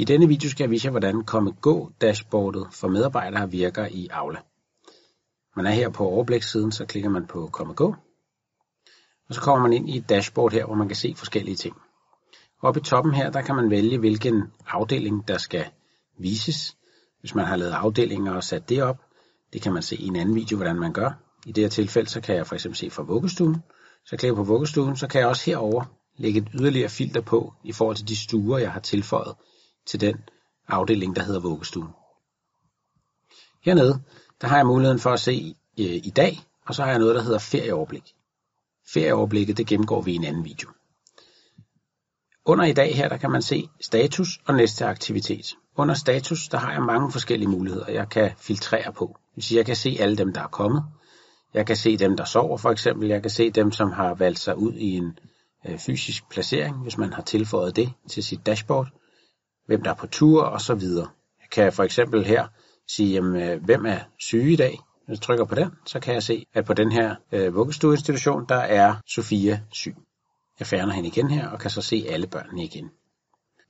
I denne video skal jeg vise jer, hvordan Komme Gå dashboardet for medarbejdere virker i Aula. Man er her på overblikssiden, så klikker man på Komme Gå. Og så kommer man ind i et dashboard her, hvor man kan se forskellige ting. Oppe i toppen her, der kan man vælge, hvilken afdeling, der skal vises. Hvis man har lavet afdelinger og sat det op, det kan man se i en anden video, hvordan man gør. I det her tilfælde, så kan jeg for eksempel se fra vuggestuen. Så jeg klikker på vuggestuen, så kan jeg også herover lægge et yderligere filter på i forhold til de stuer, jeg har tilføjet til den afdeling, der hedder vuggestuen. Hernede, der har jeg muligheden for at se øh, i dag, og så har jeg noget, der hedder ferieoverblik. Ferieoverblikket, det gennemgår vi i en anden video. Under i dag her, der kan man se status og næste aktivitet. Under status, der har jeg mange forskellige muligheder, jeg kan filtrere på. Det jeg kan se alle dem, der er kommet. Jeg kan se dem, der sover for eksempel. Jeg kan se dem, som har valgt sig ud i en øh, fysisk placering, hvis man har tilføjet det til sit dashboard hvem der er på tur og så videre. Jeg kan for eksempel her sige, jamen, øh, hvem er syge i dag. Hvis jeg trykker på den, så kan jeg se, at på den her øh, vuggestueinstitution, der er Sofia syg. Jeg fjerner hende igen her, og kan så se alle børnene igen.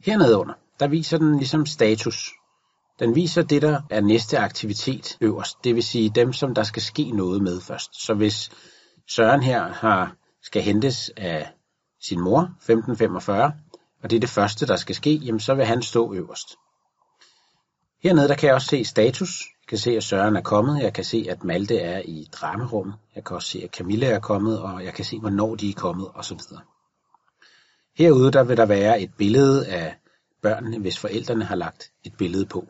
Hernede under, der viser den ligesom status. Den viser det, der er næste aktivitet øverst. Det vil sige dem, som der skal ske noget med først. Så hvis Søren her har, skal hentes af sin mor, 1545, og det er det første, der skal ske, jamen så vil han stå øverst. Hernede der kan jeg også se status. Jeg kan se, at Søren er kommet. Jeg kan se, at Malte er i dramerummet. Jeg kan også se, at Camilla er kommet, og jeg kan se, hvornår de er kommet, osv. Herude der vil der være et billede af børnene, hvis forældrene har lagt et billede på.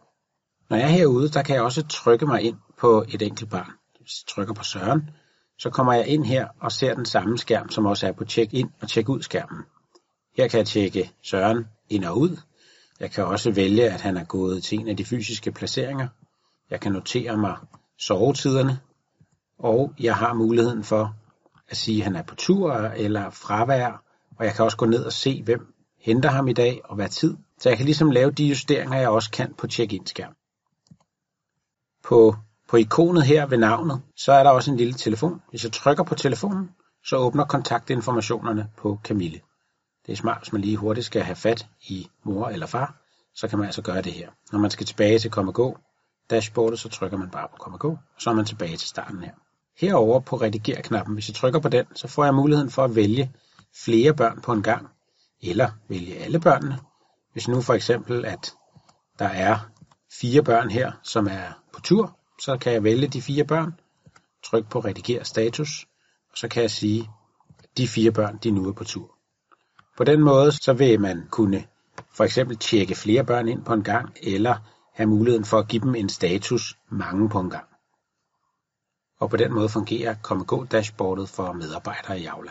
Når jeg er herude, der kan jeg også trykke mig ind på et enkelt barn. Hvis jeg trykker på Søren, så kommer jeg ind her og ser den samme skærm, som også er på check-in og check-ud skærmen. Her kan jeg tjekke Søren ind og ud. Jeg kan også vælge, at han er gået til en af de fysiske placeringer. Jeg kan notere mig sovetiderne, og jeg har muligheden for at sige, at han er på tur eller fravær, og jeg kan også gå ned og se, hvem henter ham i dag og hvad tid. Så jeg kan ligesom lave de justeringer, jeg også kan på check-in-skærm. På, på ikonet her ved navnet, så er der også en lille telefon. Hvis jeg trykker på telefonen, så åbner kontaktinformationerne på Camille. Det er smart, hvis man lige hurtigt skal have fat i mor eller far, så kan man altså gøre det her. Når man skal tilbage til kom og gå dashboardet, så trykker man bare på kom og gå, og så er man tilbage til starten her. Herover på rediger-knappen, hvis jeg trykker på den, så får jeg muligheden for at vælge flere børn på en gang, eller vælge alle børnene. Hvis nu for eksempel, at der er fire børn her, som er på tur, så kan jeg vælge de fire børn, trykke på rediger status, og så kan jeg sige, at de fire børn, de nu er på tur. På den måde så vil man kunne for eksempel tjekke flere børn ind på en gang, eller have muligheden for at give dem en status mange på en gang. Og på den måde fungerer Komme Gå dashboardet for medarbejdere i Aula.